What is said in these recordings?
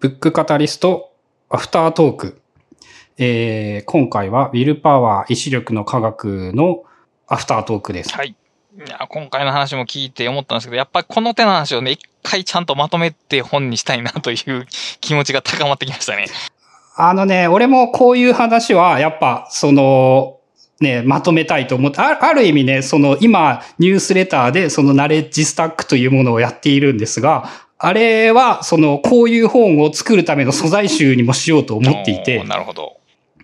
ブックカタリストアフタートーク。えー、今回はウィルパワー、意志力の科学のアフタートークです。はい。いや、今回の話も聞いて思ったんですけど、やっぱりこの手の話をね、一回ちゃんとまとめて本にしたいなという気持ちが高まってきましたね。あのね、俺もこういう話は、やっぱ、その、ね、まとめたいと思って、あある意味ね、その今、ニュースレターでそのナレッジスタックというものをやっているんですが、あれは、その、こういう本を作るための素材集にもしようと思っていて、なるほど。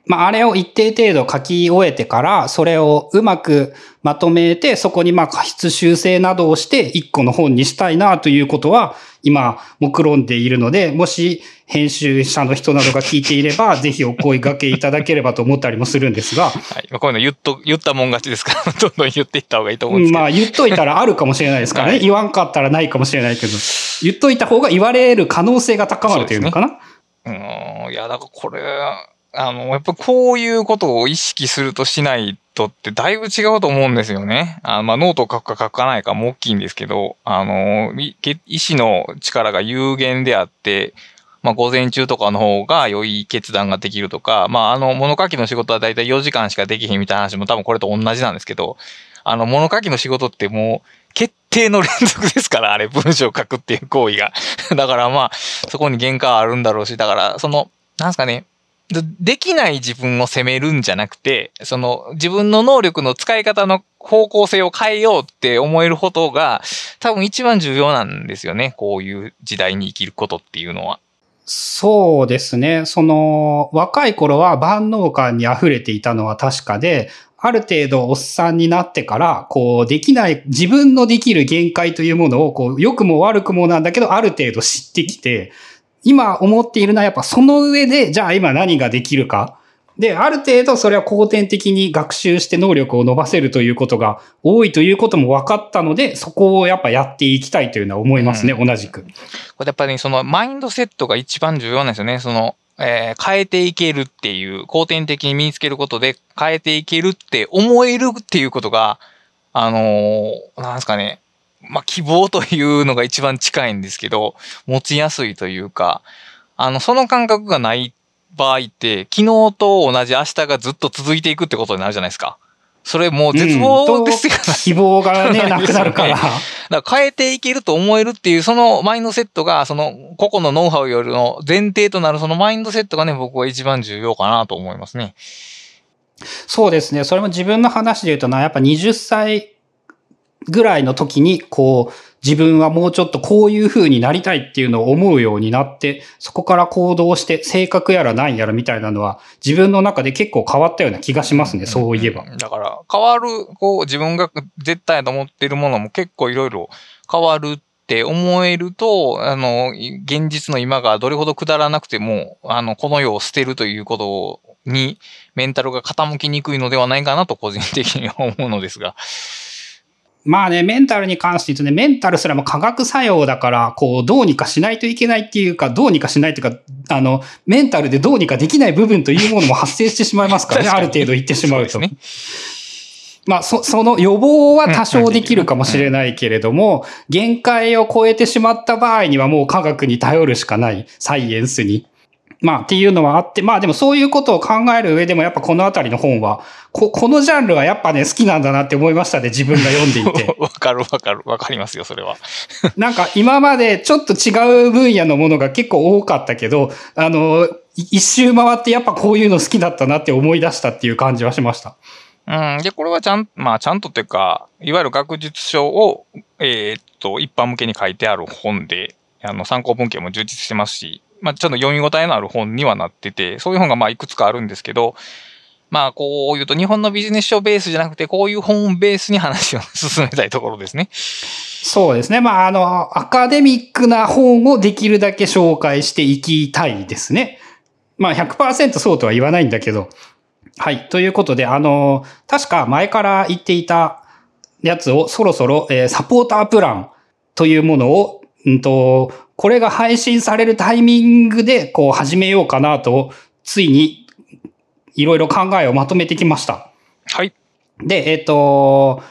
まあ、あれを一定程度書き終えてから、それをうまくまとめて、そこにまあ過失修正などをして、一個の本にしたいなということは、今、目論んでいるので、もし編集者の人などが聞いていれば、ぜひお声掛けいただければと思ったりもするんですが。はい。こういうの言っと、言ったもん勝ちですから、どんどん言っていった方がいいと思うんですけど。まあ、言っといたらあるかもしれないですからね。はい、言わんかったらないかもしれないけど、言っといた方が言われる可能性が高まるというのかな？うね、うん。いや、だからこれ、あの、やっぱこういうことを意識するとしないとってだいぶ違うと思うんですよね。あまあ、ノートを書くか書かないかも大きいんですけど、あの、意志の力が有限であって、まあ、午前中とかの方が良い決断ができるとか、まあ、あの、物書きの仕事はだいたい4時間しかできへんみたいな話も多分これと同じなんですけど、あの、物書きの仕事ってもう、決定の連続ですから、あれ、文章を書くっていう行為が。だからまあ、そこに限界あるんだろうし、だから、その、なんすかね、できない自分を責めるんじゃなくて、その自分の能力の使い方の方向性を変えようって思えることが多分一番重要なんですよね。こういう時代に生きることっていうのは。そうですね。その若い頃は万能感に溢れていたのは確かで、ある程度おっさんになってから、こう、できない、自分のできる限界というものを、こう、良くも悪くもなんだけど、ある程度知ってきて、今思っているのはやっぱその上で、じゃあ今何ができるか。で、ある程度それは後天的に学習して能力を伸ばせるということが多いということも分かったので、そこをやっぱやっていきたいというのは思いますね、うん、同じく。これやっぱりそのマインドセットが一番重要なんですよね。その、えー、変えていけるっていう、後天的に身につけることで変えていけるって思えるっていうことが、あのー、なんですかね、まあ、希望というのが一番近いんですけど、持ちやすいというか、あの、その感覚がない場合って、昨日と同じ明日がずっと続いていくってことになるじゃないですか。それもう絶望ですよ、ね、うん、希望がね、なくなるから。だから変えていけると思えるっていう、そのマインドセットが、その個々のノウハウよりの前提となるそのマインドセットがね、僕は一番重要かなと思いますね。そうですね。それも自分の話で言うとな、やっぱ20歳ぐらいの時に、こう、自分はもうちょっとこういう風になりたいっていうのを思うようになって、そこから行動して、性格やら何やらみたいなのは、自分の中で結構変わったような気がしますね、そういえば。だから、変わる、こう、自分が絶対と思ってるものも結構いろいろ変わるって思えると、あの、現実の今がどれほどくだらなくても、あの、この世を捨てるということに、メンタルが傾きにくいのではないかなと個人的には思うのですが。まあね、メンタルに関して言うとね、メンタルすらも化学作用だから、こう、どうにかしないといけないっていうか、どうにかしないというか、あの、メンタルでどうにかできない部分というものも発生してしまいますからね、ある程度言ってしまうと。ね、まあ、そ、その予防は多少できるかもしれないけれども、限界を超えてしまった場合にはもう科学に頼るしかない、サイエンスに。まあっていうのはあって、まあでもそういうことを考える上でもやっぱこのあたりの本は、こ、このジャンルはやっぱね好きなんだなって思いましたね、自分が読んでいて。わかるわかる、わかりますよ、それは。なんか今までちょっと違う分野のものが結構多かったけど、あの、一周回ってやっぱこういうの好きだったなって思い出したっていう感じはしました。うん。で、これはちゃん、まあちゃんとっていうか、いわゆる学術書を、えー、っと、一般向けに書いてある本で、あの、参考文献も充実してますし、まあ、ちょっと読み応えのある本にはなってて、そういう本がまあいくつかあるんですけど、まあ、こう言うと日本のビジネス書ベースじゃなくて、こういう本ベースに話を進めたいところですね。そうですね。まあ、あの、アカデミックな本をできるだけ紹介していきたいですね。まあ100%そうとは言わないんだけど。はい。ということで、あの、確か前から言っていたやつをそろそろ、えー、サポータープランというものを、うんと、これが配信されるタイミングで、こう、始めようかなと、ついに、いろいろ考えをまとめてきました。はい。で、えっ、ー、と、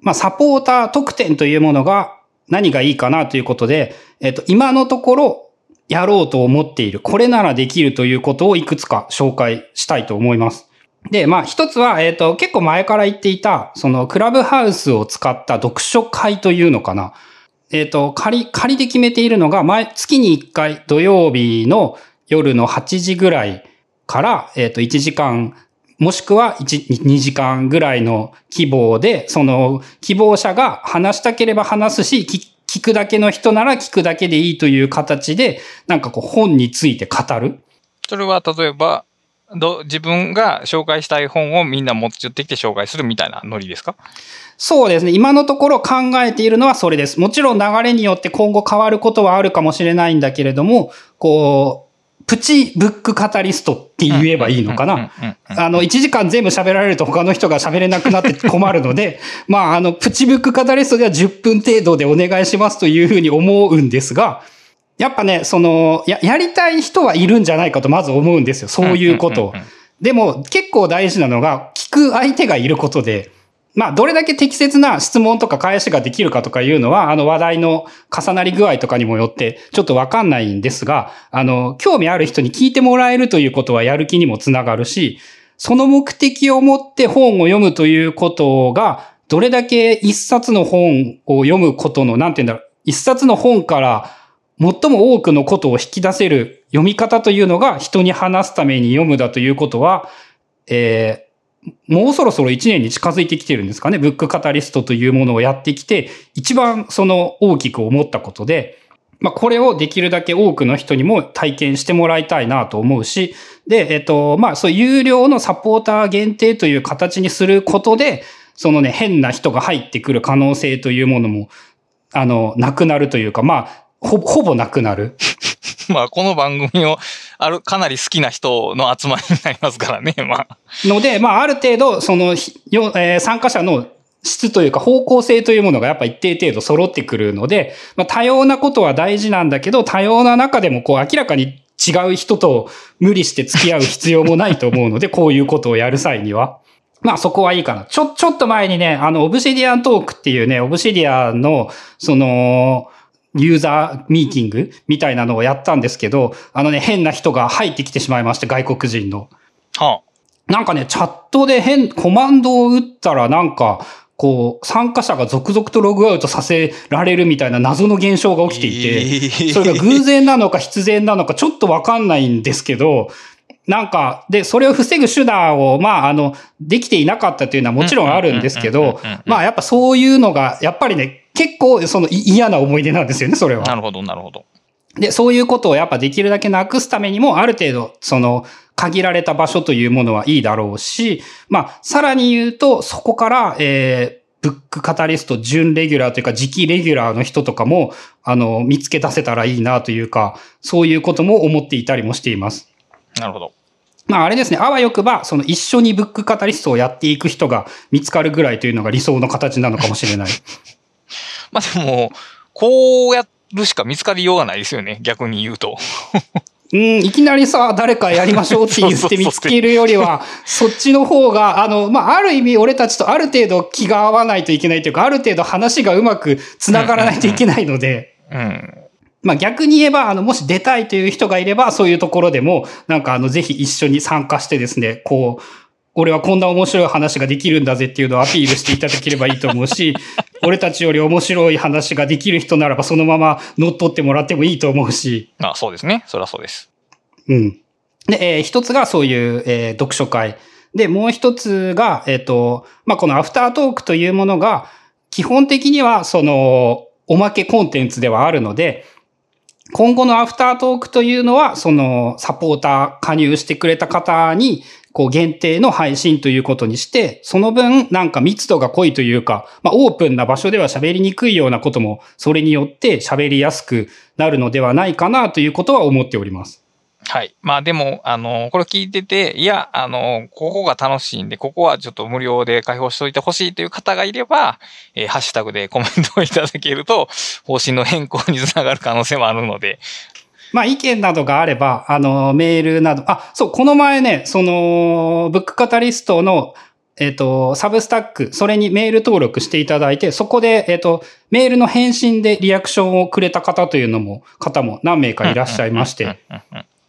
まあ、サポーター特典というものが何がいいかなということで、えっ、ー、と、今のところ、やろうと思っている、これならできるということをいくつか紹介したいと思います。で、まあ一つは、えっ、ー、と、結構前から言っていた、そのクラブハウスを使った読書会というのかな。えっ、ー、と、仮、仮で決めているのが、毎月に1回土曜日の夜の8時ぐらいから、えっ、ー、と、1時間、もしくは1、2時間ぐらいの希望で、その希望者が話したければ話すし、聞くだけの人なら聞くだけでいいという形で、なんかこう本について語る。それは例えば、ど自分が紹介したい本をみんな持ってきて紹介するみたいなノリですか？そうですね。今のところ考えているのはそれです。もちろん流れによって今後変わることはあるかもしれないんだけれども、こう、プチブックカタリストって言えばいいのかな。あの、1時間全部喋られると他の人が喋れなくなって困るので、まあ、あの、プチブックカタリストでは10分程度でお願いしますというふうに思うんですが、やっぱね、その、や、やりたい人はいるんじゃないかとまず思うんですよ。そういうことを。でも、結構大事なのが、聞く相手がいることで、まあ、どれだけ適切な質問とか返しができるかとかいうのは、あの話題の重なり具合とかにもよって、ちょっとわかんないんですが、あの、興味ある人に聞いてもらえるということはやる気にもつながるし、その目的を持って本を読むということが、どれだけ一冊の本を読むことの、なんて言うんだろう、一冊の本から最も多くのことを引き出せる読み方というのが人に話すために読むだということは、えー、もうそろそろ1年に近づいてきてるんですかね？ブックカタリストというものをやってきて、一番その大きく思ったことで、まあ、これをできるだけ多くの人にも体験してもらいたいなと思うし、で、えっと、まあ、そう、有料のサポーター限定という形にすることで、そのね、変な人が入ってくる可能性というものも、あの、なくなるというか、まあ、ほぼ、ほぼなくなる。まあ、この番組を、ある、かなり好きな人の集まりになりますからね、まあ。ので、まあ、ある程度、その、よえー、参加者の質というか方向性というものがやっぱ一定程度揃ってくるので、まあ、多様なことは大事なんだけど、多様な中でもこう明らかに違う人と無理して付き合う必要もないと思うので、こういうことをやる際には。まあそこはいいかな。ちょ、ちょっと前にね、あの、オブシディアントークっていうね、オブシディアの、その、ユーザーミーティングみたいなのをやったんですけど、あのね、変な人が入ってきてしまいまして、外国人の。はあ、なんかね、チャットで変、コマンドを打ったらなんか、こう、参加者が続々とログアウトさせられるみたいな謎の現象が起きていて、それが偶然なのか必然なのかちょっとわかんないんですけど、なんか、で、それを防ぐ手段を、まあ、あの、できていなかったというのはもちろんあるんですけど、まあ、やっぱそういうのが、やっぱりね、結構、その嫌な思い出なんですよね、それは。なるほど、なるほど。で、そういうことをやっぱできるだけなくすためにも、ある程度、その、限られた場所というものはいいだろうし、まあ、さらに言うと、そこから、えー、ブックカタリスト、準レギュラーというか、次期レギュラーの人とかも、あの、見つけ出せたらいいなというか、そういうことも思っていたりもしています。なるほど。まああれですね、あわよくば、その一緒にブックカタリストをやっていく人が見つかるぐらいというのが理想の形なのかもしれない。まあでも、こうやるしか見つかりようがないですよね、逆に言うと。うん、いきなりさ、誰かやりましょうって言って 見つけるよりは、そっちの方が、あの、まあ、ある意味俺たちとある程度気が合わないといけないというか、ある程度話がうまく繋がらないといけないので、うん、うん。まあ逆に言えば、あの、もし出たいという人がいれば、そういうところでも、なんかあの、ぜひ一緒に参加してですね、こう、俺はこんな面白い話ができるんだぜっていうのをアピールしていただければいいと思うし、俺たちより面白い話ができる人ならばそのまま乗っ取ってもらってもいいと思うし。あそうですね。そりゃそうです。うん。で、えー、一つがそういう、えー、読書会。で、もう一つが、えっ、ー、と、まあ、このアフタートークというものが、基本的には、その、おまけコンテンツではあるので、今後のアフタートークというのは、そのサポーター加入してくれた方に、こう限定の配信ということにして、その分なんか密度が濃いというか、まあオープンな場所では喋りにくいようなことも、それによって喋りやすくなるのではないかなということは思っております。はい。まあでも、あの、これ聞いてて、いや、あの、ここが楽しいんで、ここはちょっと無料で開放しといてほしいという方がいれば、えー、ハッシュタグでコメントをいただけると、方針の変更につながる可能性もあるので。まあ意見などがあれば、あの、メールなど、あ、そう、この前ね、その、ブックカタリストの、えっ、と、サブスタック、それにメール登録していただいて、そこで、えっ、と、メールの返信でリアクションをくれた方というのも、方も何名かいらっしゃいまして、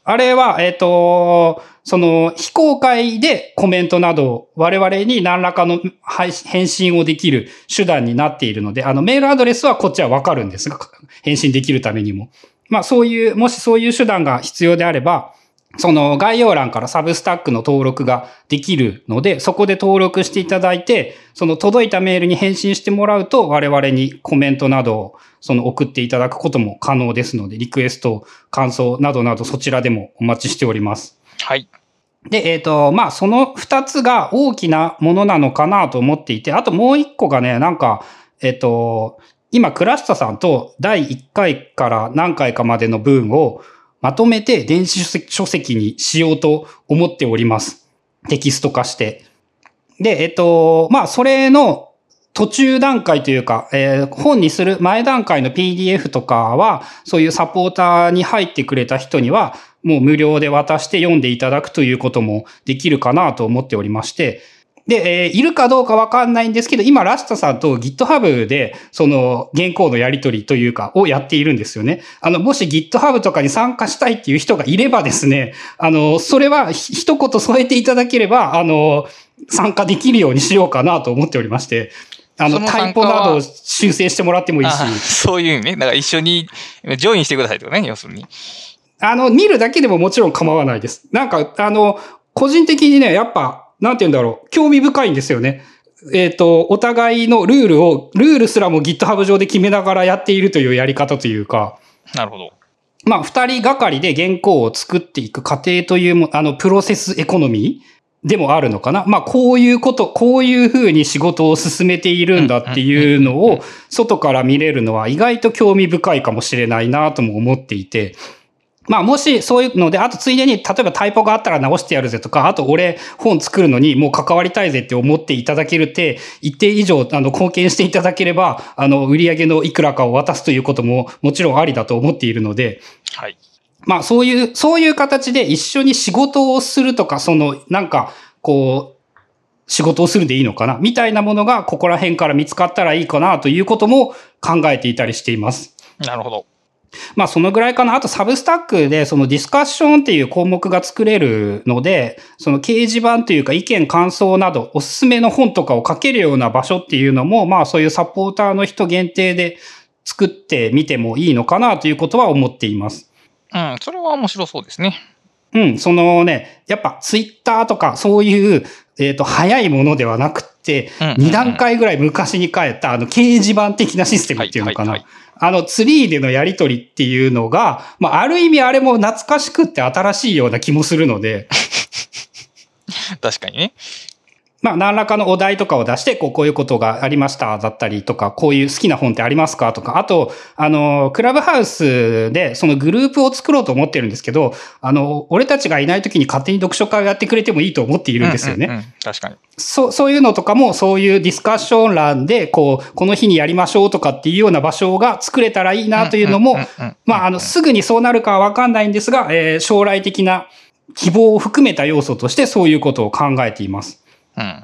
あれは、えっ、と、その、非公開でコメントなどを我々に何らかの返信をできる手段になっているので、あの、メールアドレスはこっちはわかるんですが、返信できるためにも。まあ、そういう、もしそういう手段が必要であれば、その概要欄からサブスタックの登録ができるので、そこで登録していただいて、その届いたメールに返信してもらうと、我々にコメントなどをその送っていただくことも可能ですので、リクエスト、感想などなどそちらでもお待ちしております。はい。で、えっ、と、まあ、その二つが大きなものなのかなと思っていて、あともう一個がね、なんか、えっ、と、今、倉下さんと第1回から何回かまでの文をまとめて電子書籍にしようと思っております。テキスト化して。で、えっ、と、まあ、それの途中段階というか、えー本にする前段階の PDF とかは、そういうサポーターに入ってくれた人には、もう無料で渡して読んでいただくということもできるかなと思っておりまして、で、えーいるかどうかわかんないんですけど、今、ラスタさんと GitHub で、その、原稿のやり取りというか、をやっているんですよね。あの、もし GitHub とかに参加したいっていう人がいればですね、あの、それはひ一言添えていただければ、あの、参加できるようにしようかなと思っておりまして、あの、そのタイプ参加はなどを修正してもらってもいいし、あそういうね。だから一緒にジョインしてくださいとね、要するに。あの、見るだけでももちろん構わないです。なんか、あの、個人的にね、やっぱ、なんて言うんだろう、興味深いんですよね。えっ、と、お互いのルールを、ルールすらも GitHub 上で決めながらやっているというやり方というか、なるほど。まあ、二人がかりで原稿を作っていく過程というも、あの、プロセスエコノミーでもあるのかな。まあ、こういうこと、こういうふうに仕事を進めているんだっていうのを、外から見れるのは意外と興味深いかもしれないなとも思っていて、まあもしそういうので、あとついでに、例えばタイポがあったら直してやるぜとか、あと俺本作るのにもう関わりたいぜって思っていただけるって、一定以上あの貢献していただければ、あの売り上げのいくらかを渡すということももちろんありだと思っているので、はい。まあそういう、そういう形で一緒に仕事をするとか、そのなんかこう、仕事をするでいいのかなみたいなものがここら辺から見つかったらいいかなということも考えていたりしています。なるほど。まあそのぐらいかな。あとサブスタックでそのディスカッションっていう項目が作れるので、その掲示板というか意見感想などおすすめの本とかを書けるような場所っていうのも、まあそういうサポーターの人限定で作ってみてもいいのかなということは思っています。うん、それは面白そうですね。うん、そのね、やっぱツイッターとかそういう、えっ、と、早いものではなくて、うんうんうん2段階ぐらい昔に帰ったあの掲示板的なシステムっていうのかな。あのツリーでのやりとりっていうのが、まあ、ある意味あれも懐かしくって新しいような気もするので、確かにね。まあ、何らかのお題とかを出して、こう、こういうことがありました、だったりとか、こういう好きな本ってありますかとか、あと、あの、クラブハウスで、そのグループを作ろうと思ってるんですけど、あの、俺たちがいない時に勝手に読書会をやってくれてもいいと思っているんですよね。うんうんうん確かに。そう、そういうのとかも、そういうディスカッション欄で、こう、この日にやりましょうとかっていうような場所が作れたらいいなというのもまあ、あの、すぐにそうなるかはわかんないんですが、えー将来的な希望を含めた要素としてそういうことを考えています。うん。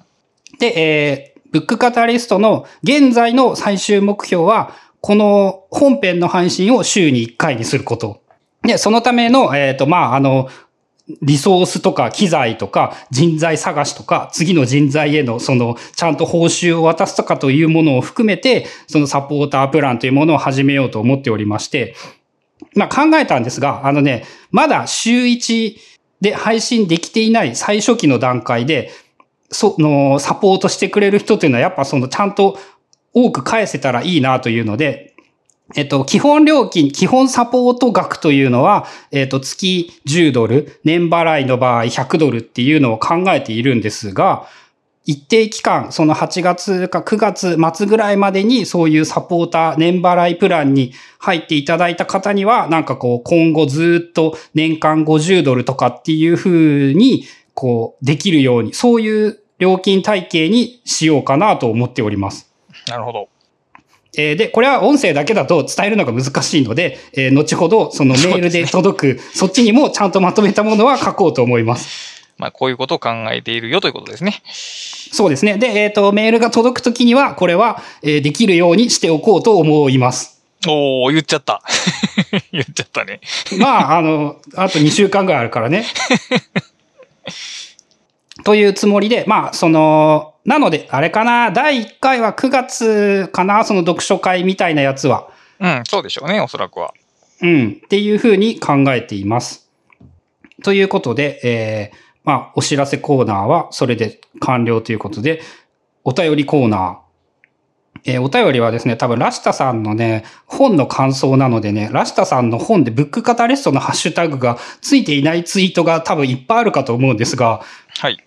で、えーブックカタリストの現在の最終目標は、この本編の配信を週に1回にすること。で、そのための、えっ、と、まあ、あの、リソースとか機材とか人材探しとか次の人材へのそのちゃんと報酬を渡すとかというものを含めてそのサポータープランというものを始めようと思っておりまして、まあ考えたんですが、あのね、まだ週1で配信できていない最初期の段階で、その、サポートしてくれる人というのはやっぱそのちゃんと多く返せたらいいなというので、えっと、基本料金、基本サポート額というのは、えっと、月10ドル、年払いの場合100ドルっていうのを考えているんですが、一定期間、その8月か9月末ぐらいまでにそういうサポーター、年払いプランに入っていただいた方には、なんかこう、今後ずっと年間50ドルとかっていう風に、こう、できるように、そういう料金体系にしようかなと思っております。なるほど。えーで、これは音声だけだと伝えるのが難しいので、えー後ほどそのメールで届く、そっちにもちゃんとまとめたものは書こうと思います。まあ、こういうことを考えているよということですね。そうですね。で、えっ、と、メールが届くときには、これは、えーできるようにしておこうと思います。おー、言っちゃった。言っちゃったね。まあ、あの、あと2週間ぐらいあるからね。というつもりで、まあ、その、なので、あれかな、第1回は9月かな、その読書会みたいなやつは。うん、そうでしょうね、おそらくは。うん、っていうふうに考えています。ということで、えー、まあ、お知らせコーナーはそれで完了ということで、お便りコーナー。えーお便りはですね、多分ラシタさんのね、本の感想なのでね、ラシタさんの本でブックカタリストのハッシュタグがついていないツイートが多分いっぱいあるかと思うんですが、はい。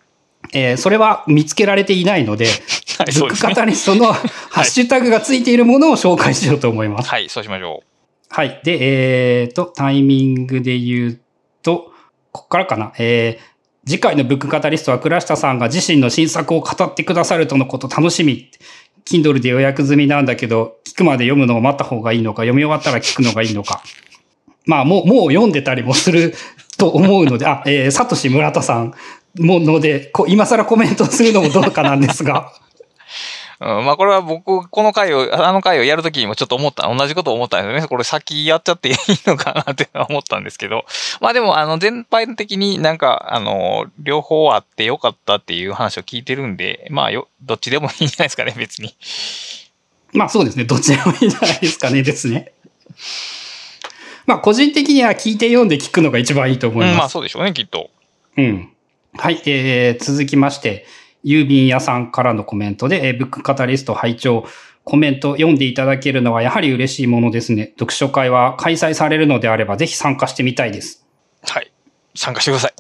えーそれは見つけられていないので、はい、ブ。ックカタリストのハッシュタグがついているものを紹介しようと思います。はい、そうしましょはい。で、えっ、と、タイミングで言うと、こっからかな。えー次回のブックカタリストは倉下さんが自身の新作を語ってくださるとのこと楽しみ。Kindle で予約済みなんだけど、聞くまで読むのを待った方がいいのか、読み終わったら聞くのがいいのか。まあ、もう、もう読んでたりもすると思うので、あ、えー、サトシ村田さんもので、こ今更コメントするのもどうかなんですが。う。うん、まあこれは僕、この回を、あの回をやるときにもちょっと思った、同じことを思ったんですよね。これ先やっちゃっていいのかなって思ったんですけど。まあでも、あの、全般的になんか、あの、両方あってよかったっていう話を聞いてるんで、まあよ、どっちでもいいんじゃないですかね、別に。まあそうですね。どっちでもいいんじゃないですかねですね。まあ個人的には聞いて読んで聞くのが一番いいと思いうん、まます。あそうでしょうね、きっと。うん。はい。えー、続きまして、郵便屋さんからのコメントで、えーブックカタリスト拝聴コメント読んでいただけるのはやはり嬉しいものですね。読書会は開催されるのであればぜひ参加してみたいです。はい。参加してください。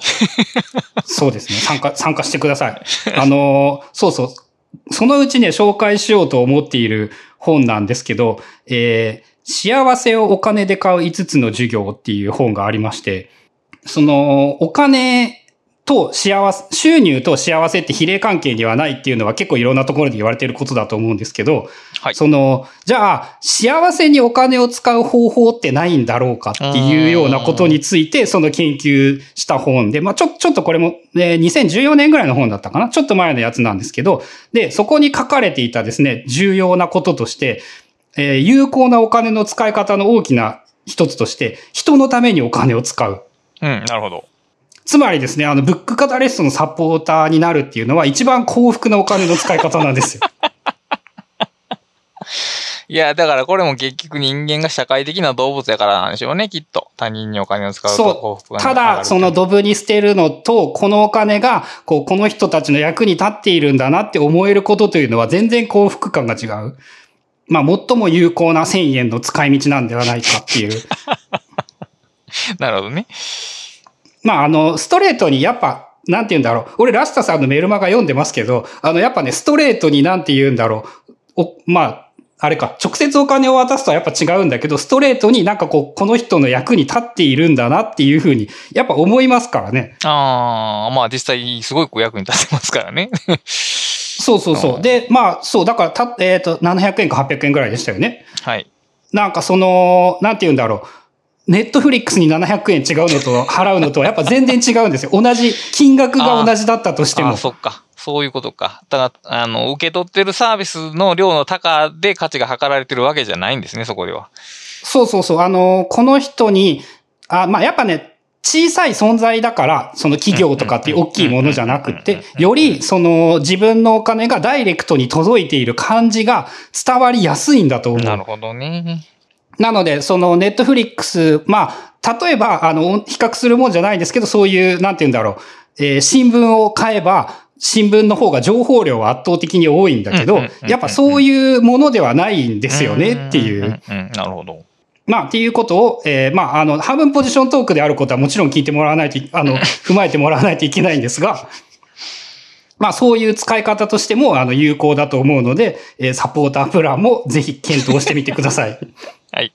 そうですね。参加、参加してください。あのーそうそう。そのうちね、紹介しようと思っている本なんですけど、えー幸せをお金で買う5つの授業っていう本がありまして、その、お金と幸せ、収入と幸せって比例関係にはないっていうのは結構いろんなところで言われていることだと思うんですけど、はい。その、じゃあ、幸せにお金を使う方法ってないんだろうかっていうようなことについて、その研究した本で、まあちょ、ちょっとこれも、ね、2014年ぐらいの本だったかな？ちょっと前のやつなんですけど、で、そこに書かれていたですね、重要なこととして、えー有効なお金の使い方の大きな一つとして、人のためにお金を使う。うん、なるほど。つまりですね、あの、ブックカタリストのサポーターになるっていうのは一番幸福なお金の使い方なんですよ。いや、だからこれも結局人間が社会的な動物やからなんでしょうね、きっと。他人にお金を使うと幸そう。福がただ、そのドブに捨てるのと、このお金が、こう、この人たちの役に立っているんだなって思えることというのは全然幸福感が違う。まあ、最も有効な1000円の使い道なんではないかっていう。なるほどね。まあ、あの、ストレートにやっぱ、なんて言うんだろう。俺、ラスタさんのメルマガ読んでますけど、あの、やっぱね、ストレートになんて言うんだろう。お、まあ、あれか、直接お金を渡すとはやっぱ違うんだけど、ストレートになんかこう、この人の役に立っているんだなっていうふうに、やっぱ思いますからね。ああ、まあ実際すごく役に立ってますからね。そうそうそうう。んで、まあ、そう、だから、た、えっ、と、700円か800円ぐらいでしたよね。はい。なんかその、なんて言うんだろう。ネットフリックスに700円違うのと払うのとはやっぱ全然違うんですよ。同じ、金額が同じだったとしてもああ、。そっか。そういうことか。だから、あの、受け取ってるサービスの量の高で価値が測られてるわけじゃないんですね、そこでは。そうそうそう。あの、この人に、あ、まあ、やっぱね、小さい存在だから、その企業とかっていう大きいものじゃなくて、より、その自分のお金がダイレクトに届いている感じが伝わりやすいんだと思う。なるほどね。なので、そのネットフリックス、まあ、例えば、あの、比較するもんじゃないんですけど、そういう、なんて言うんだろう、えー新聞を買えば、新聞の方が情報量は圧倒的に多いんだけどやっぱそういうものではないんですよねっていう。なるほど。まあ、っていうことを、えーまあ、あの、半分ポジショントークであることはもちろん聞いてもらわないとい、あの、踏まえてもらわないといけないんですが、まあ、そういう使い方としても、あの、有効だと思うので、えーサポータープランもぜひ検討してみてください。はい。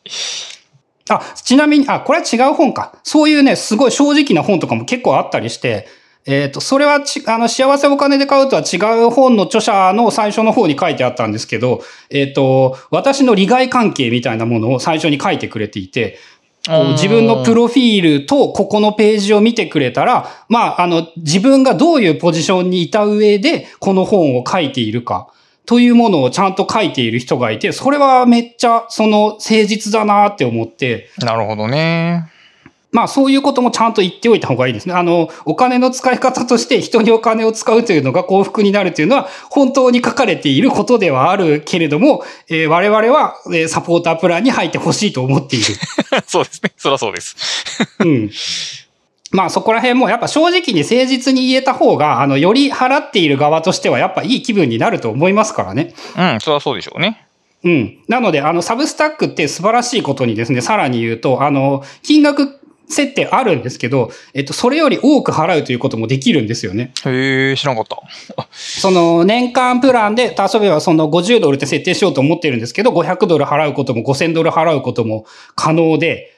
あ、ちなみに、あ、これは違う本か。そういうね、すごい正直な本とかも結構あったりして、えっ、と、それはち、あの、幸せお金で買うとは違う本の著者の最初の方に書いてあったんですけど、えっ、と、私の利害関係みたいなものを最初に書いてくれていて、こう自分のプロフィールとここのページを見てくれたら、まあ、あの、自分がどういうポジションにいた上で、この本を書いているか、というものをちゃんと書いている人がいて、それはめっちゃ、その、誠実だなって思って。なるほどね。まあ、そういうこともちゃんと言っておいた方がいいですね。あの、お金の使い方として人にお金を使うというのが幸福になるというのは、本当に書かれていることではあるけれども、えー我々は、えーサポータープランに入ってほしいと思っている。そうですね。そりゃそうです。うん。まあそこら辺もやっぱ正直に誠実に言えた方が、あの、より払っている側としてはやっぱいい気分になると思いますからね。うん、そりゃそうでしょうね。うん。なので、あの、サブスタックって素晴らしいことにですね、さらに言うと、あの、金額設定あるんですけど、えっと、それより多く払うということもできるんですよね。へえ、知らなかった。その、年間プランで、例えばその50ドルって設定しようと思ってるんですけど、500ドル払うことも5000ドル払うことも可能で、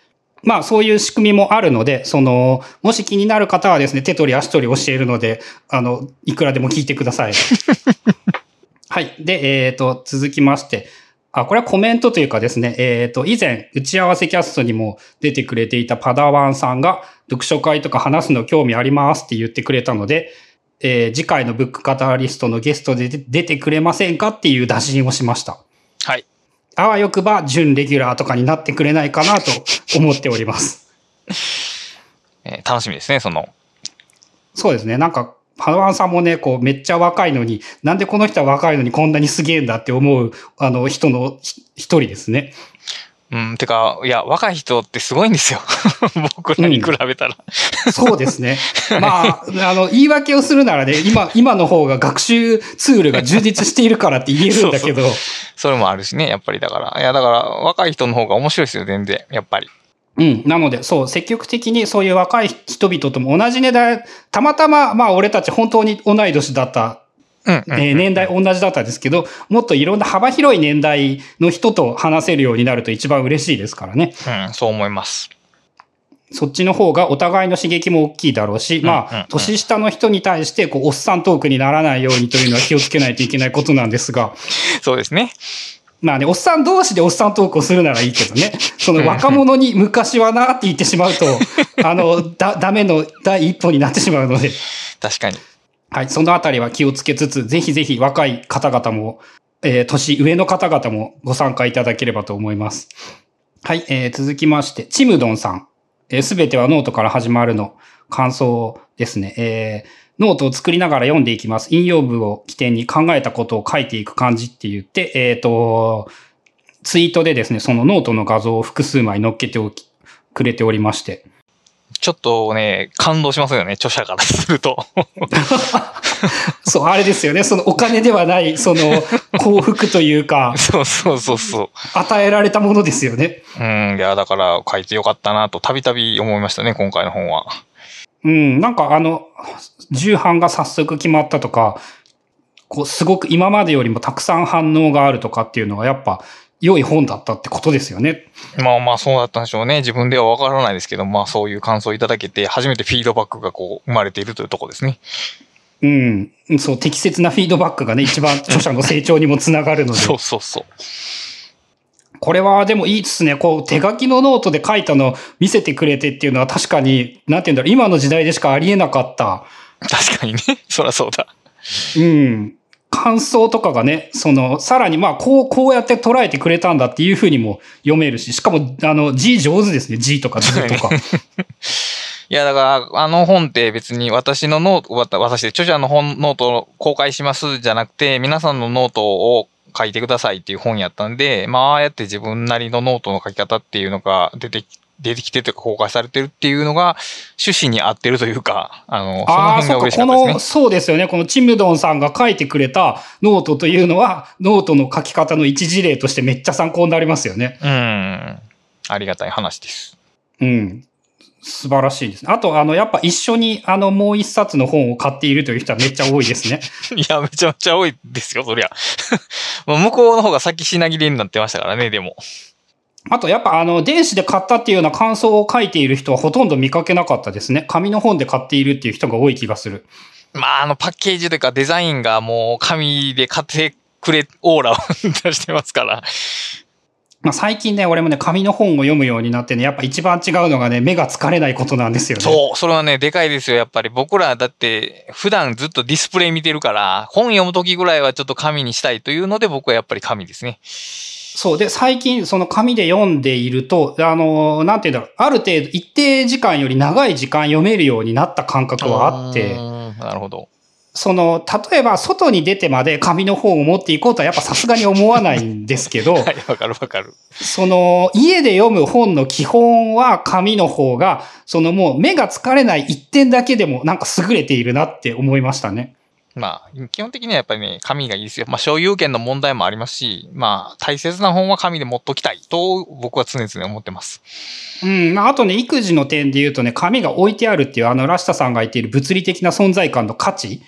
まあそういう仕組みもあるので、その、もし気になる方はですね、手取り足取り教えるので、あの、いくらでも聞いてください。はい。で、えっ、と、続きまして、あ、これはコメントというかですね、えっ、と、以前、打ち合わせキャストにも出てくれていたパダワンさんが、読書会とか話すの興味ありますって言ってくれたので、えー次回のブックカタリストのゲストで出出てくれませんかっていう打診をしました。はい。あわよくば、準レギュラーとかになってくれないかなと思っております。えー楽しみですね、その。そうですね。なんか、パダワンさんもね、こう、めっちゃ若いのに、なんでこの人は若いのにこんなにすげえんだって思う、あの、人のひ一人ですね。うん、てか、いや、若い人ってすごいんですよ。僕らに比べたら。そうですね。まあ、あの、言い訳をするならね、今、今の方が学習ツールが充実しているからって言えるんだけど、それもあるしね、やっぱりだから。いや、だから、若い人の方が面白いですよ、全然。やっぱり。うん。なので、そう、積極的にそういう若い人々とも同じ年代、たまたま、まあ、俺たち本当に同い年だった、年代同じだったんですけど、もっといろんな幅広い年代の人と話せるようになると一番嬉しいですからね。うん、そう思います。そっちの方がお互いの刺激も大きいだろうし、まあ、年下の人に対して、こう、おっさんトークにならないようにというのは気をつけないといけないことなんですが、そうですね。まあね、おっさん同士でおっさんトークをするならいいけどね、その若者に昔はなって言ってしまうと、あの、だ、ダメの第一歩になってしまうので、確かに。はい、そのあたりは気をつけつつ、ぜひぜひ若い方々も、えー年上の方々もご参加いただければと思います。はい、えー続きまして、チムドンさん。すべてはノートから始まるの感想ですね。えーノートを作りながら読んでいきます。引用部を起点に考えたことを書いていく感じって言って、えっ、と、ツイートでですね、そのノートの画像を複数枚載っけておき、くれておりまして。ちょっとね、感動しますよね、著者からすると。そう、あれですよね。そのお金ではない、その幸福というか、そうそうそうそ与えられたものですよね。う。うん、いや、だから書いてよかったなと、たびたび思いましたね、今回の本は。うん、なんかあの、重版が早速決まったとか、こう、すごく今までよりもたくさん反応があるとかっていうのはやっぱ良い本だったってことですよね。まあまあそうだったんでしょうね。自分ではわからないですけど、まあそういう感想をいただけて、初めてフィードバックがこう生まれているというところですね。うん。そう、適切なフィードバックがね、一番著者の成長にもつながるので。そうそうそう。これはでもいいですね。こう、手書きのノートで書いたのを見せてくれてっていうのは確かに、なんて言うんだろう、今の時代でしかありえなかった。確かにね。そりゃそうだ。うん。感想とかがね、その、さらにまあ、こう、こうやって捉えてくれたんだっていうふうにも読めるし、しかも、あの、字上手ですね。字とか図とか。いや、だから、あの本って別に私のノート、私で著者の本、ノートを公開しますじゃなくて、皆さんのノートを書いてくださいっていう本やったんで、まあ、ああやって自分なりのノートの書き方っていうのが出てき出てきてとか公開されてるっていうのが趣旨に合ってるというか、あの、その辺が嬉しかったですね。そうですよね。このチムドンさんが書いてくれたノートというのは、ノートの書き方の一事例としてめっちゃ参考になりますよね。うん。ありがたい話です。うん。素晴らしいですね。あと、あの、やっぱ一緒に、あの、もう一冊の本を買っているという人はめっちゃ多いですね。いや、めちゃめちゃ多いですよ、そりゃ。向こうの方が先品切れになってましたからね、でも。あと、やっぱあの、電子で買ったっていうような感想を書いている人はほとんど見かけなかったですね。紙の本で買っているっていう人が多い気がする。まあ、あの、パッケージというかデザインがもう紙で買ってくれ、オーラを出してますから。まあ、最近ね、俺もね、紙の本を読むようになってね、やっぱ一番違うのがね、目が疲れないことなんですよね。そう、それはね、でかいですよ、やっぱり。僕らだって、普段ずっとディスプレイ見てるから、本読むときぐらいはちょっと紙にしたいというので、僕はやっぱり紙ですね。そう。で、最近、その紙で読んでいると、あの、なんていうんだろう、ある程度、一定時間より長い時間読めるようになった感覚はあってなるほど。その、例えば、外に出てまで紙の本を持っていこうとはやっぱさすがに思わないんですけど、はい、わかるわかる。その、家で読む本の基本は紙の方が、そのもう目が疲れない一点だけでもなんか優れているなって思いましたね。まあ、基本的にはやっぱりね、紙がいいですよ。まあ、所有権の問題もありますし、まあ、大切な本は紙で持っときたいと、僕は常々思ってます。うん。まあ、あとね、育児の点で言うとね、紙が置いてあるっていう、あの、ラシタさんが言っている物理的な存在感の価値。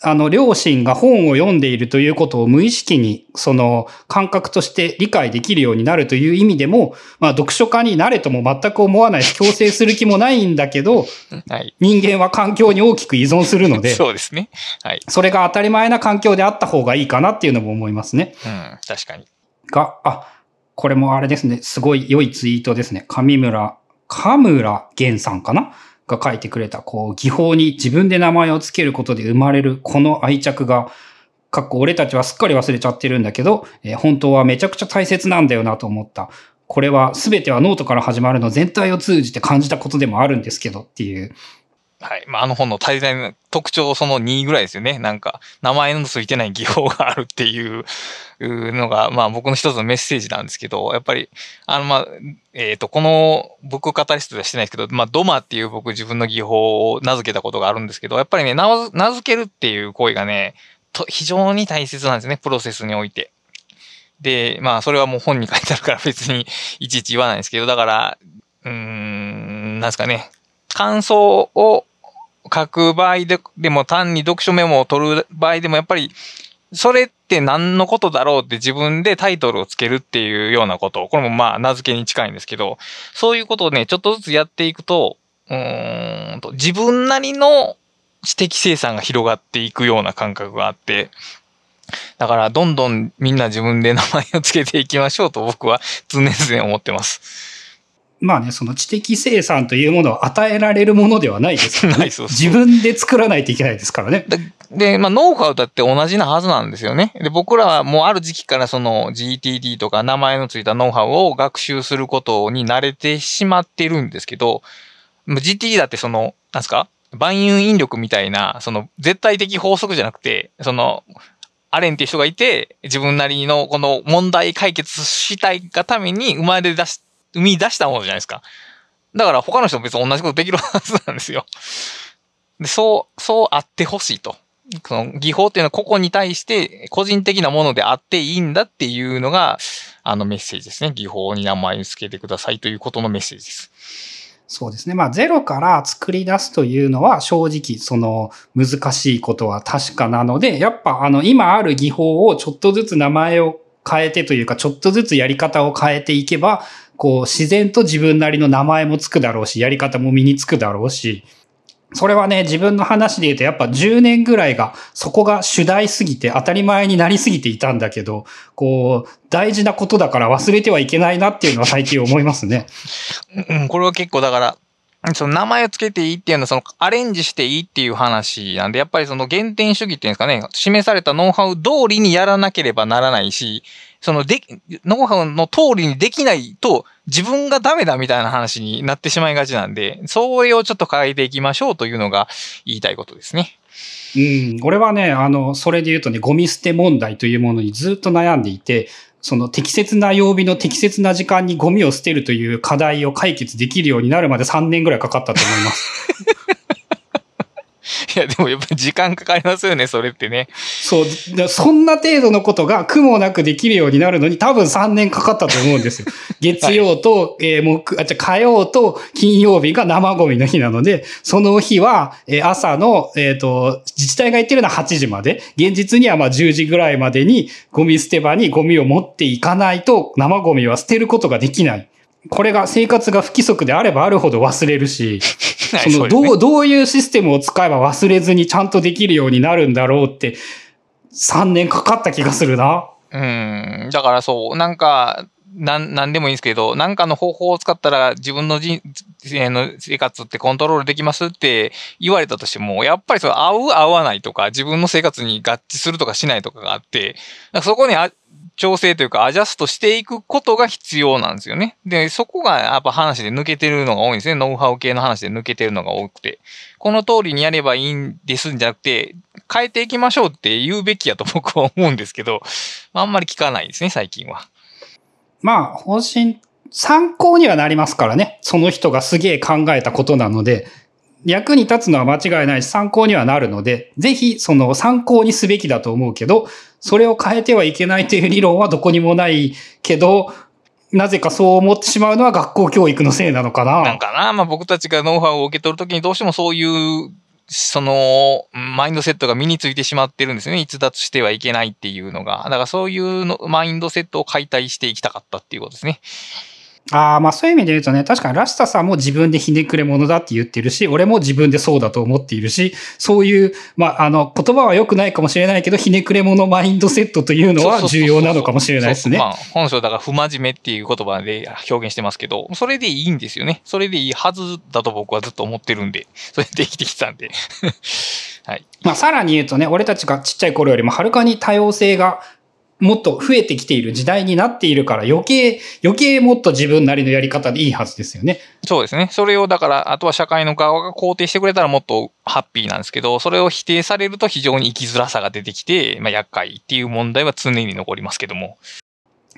あの、両親が本を読んでいるということを無意識に、その、感覚として理解できるようになるという意味でも、まあ、読書家になれとも全く思わないし、強制する気もないんだけど、はい。人間は環境に大きく依存するので、そうですね。はい。それが当たり前な環境であった方がいいかなっていうのも思いますね。うん、確かに。が、あ、これもあれですね。すごい良いツイートですね。上村、か村源さんかな？が書いてくれた、こう、技法に自分で名前を付けることで生まれるこの愛着が、かっこ俺たちはすっかり忘れちゃってるんだけど、えー本当はめちゃくちゃ大切なんだよなと思った。これは全てはノートから始まるの全体を通じて感じたことでもあるんですけどっていう。はい。まあ、あの本の大大な特徴その2ぐらいですよね。なんか、名前のついてない技法があるっていうのが、まあ僕の一つのメッセージなんですけど、やっぱり、あの、まあ、えっ、と、この、僕カタリストではしてないですけど、まあ、ドマっていう僕自分の技法を名付けたことがあるんですけど、やっぱりね、名付名付けるっていう行為がね、と非常に大切なんですね、プロセスにおいて。で、まあ、それはもう本に書いてあるから別にいちいち言わないんですけど、だから、うーん、なんですかね、感想を書く場合ででも単に読書メモを取る場合でもやっぱり、それって何のことだろうって自分でタイトルをつけるっていうようなこと。これもまあ名付けに近いんですけど、そういうことをね、ちょっとずつやっていくと、うんと、自分なりの知的生産が広がっていくような感覚があって、だからどんどんみんな自分で名前をつけていきましょうと僕は常々思ってます。まあね、その知的生産というものは与えられるものではないですからね。ないそうそう自分で作らないといけないですからね。で、まあ、ノウハウだって同じなはずなんですよね。で、僕らはもうある時期からその GTD とか名前のついたノウハウを学習することに慣れてしまっているんですけど、まあ GTD だってその、なんすか？万有引力みたいな、その絶対的法則じゃなくて、その、アレンっていう人がいて、自分なりのこの問題解決したいがために生まれ出し、生み出したものじゃないですか。だから他の人も別に同じことできるはずなんですよ。で、そう、そうあってほしいと。その技法っていうのは個々に対して個人的なものであっていいんだっていうのが、あのメッセージですね。技法に名前を付けてくださいということのメッセージです。そうですね。まあ、ゼロから作り出すというのは正直、その難しいことは確かなので、やっぱあの今ある技法をちょっとずつ名前を変えてというか、ちょっとずつやり方を変えていけば、こう自然と自分なりの名前もつくだろうし、やり方も身につくだろうし、それはね、自分の話で言うとやっぱ10年ぐらいがそこが主題すぎて当たり前になりすぎていたんだけど、こう、大事なことだから忘れてはいけないなっていうのは最近思いますね。うん、これは結構だから、その名前を付けていいっていうのは、そのアレンジしていいっていう話なんで、やっぱりその原点主義っていうんですかね、示されたノウハウ通りにやらなければならないし、そので、ノウハウの通りにできないと自分がダメだみたいな話になってしまいがちなんで、それをちょっと変えていきましょうというのが言いたいことですね。うん、俺はね、あの、それで言うとね、ゴミ捨て問題というものにずっと悩んでいて、その適切な曜日の適切な時間にゴミを捨てるという課題を解決できるようになるまで3年ぐらいかかったと思います。いや、でもやっぱり時間かかりますよね、それってね。そう、でそんな程度のことが苦もなくできるようになるのに多分3年かかったと思うんですよ。月曜と、えー木、あ、じゃあ火曜と金曜日が生ゴミの日なので、その日は、えー朝の、えっ、と、自治体が言ってるのは8時まで、現実にはまあ10時ぐらいまでにゴミ捨て場にゴミを持っていかないと生ゴミは捨てることができない。これが生活が不規則であればあるほど忘れるし、はいその、どう、どういうシステムを使えば忘れずにちゃんとできるようになるんだろうって、3年かかった気がするな。うん。だからそう、なんか、なん、なんでもいいんですけど、なんかの方法を使ったら自分の人、えの生活ってコントロールできますって言われたとしても、やっぱりその合う合わないとか、自分の生活に合致するとかしないとかがあって、そこにあ調整というかアジャストしていくことが必要なんですよね。で、そこがやっぱ話で抜けてるのが多いんですね。ノウハウ系の話で抜けてるのが多くて。この通りにやればいいんですんじゃなくて、変えていきましょうって言うべきやと僕は思うんですけど、あんまり聞かないですね、最近は。まあ、方針、参考にはなりますからね。その人がすげえ考えたことなので、役に立つのは間違いないし、参考にはなるので、ぜひその参考にすべきだと思うけど、それを変えてはいけないという理論はどこにもないけど、なぜかそう思ってしまうのは学校教育のせいなのかな。なんかな、まあ僕たちがノウハウを受け取るときにどうしてもそういう、その、マインドセットが身についてしまってるんですよね。逸脱してはいけないっていうのが。だからそういうのマインドセットを解体していきたかったっていうことですね。ああ、まあそういう意味で言うとね、確かにラシタさんも自分でひねくれ者だって言ってるし、俺も自分でそうだと思っているし、そういう、まああの、言葉は良くないかもしれないけど、ひねくれ者マインドセットというのは重要なのかもしれないですね。まあ本書だから不真面目っていう言葉で表現してますけど、それでいいんですよね。それでいいはずだと僕はずっと思ってるんで、それで生きてきたんで。はい。まあさらに言うとね、俺たちがちっちゃい頃よりもはるかに多様性がもっと増えてきている時代になっているから余計、余計もっと自分なりのやり方でいいはずですよね。そうですね。それをだから、あとは社会の側が肯定してくれたらもっとハッピーなんですけど、それを否定されると非常に生きづらさが出てきて、まあ厄介っていう問題は常に残りますけども。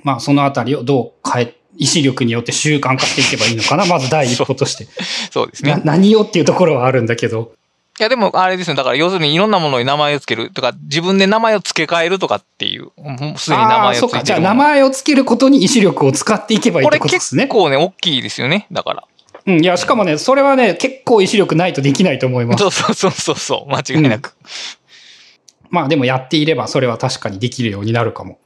まあそのあたりをどう変え、意志力によって習慣化していけばいいのかな。まず第一歩として。そうですなね。何をっていうところはあるんだけど。いやでもあれですね。だから要するにいろんなものに名前をつけるとか、自分で名前を付け替えるとかっていう、もうすでに名前をついてるそうか。じゃあ名前をつけることに意志力を使っていけばいいっこれてことですね。結構ね、大きいですよね。だから。うん。いや、しかもね、それはね、結構意志力ないとできないと思います。そうそうそうそう間違いなく。まあでもやっていればそれは確かにできるようになるかも。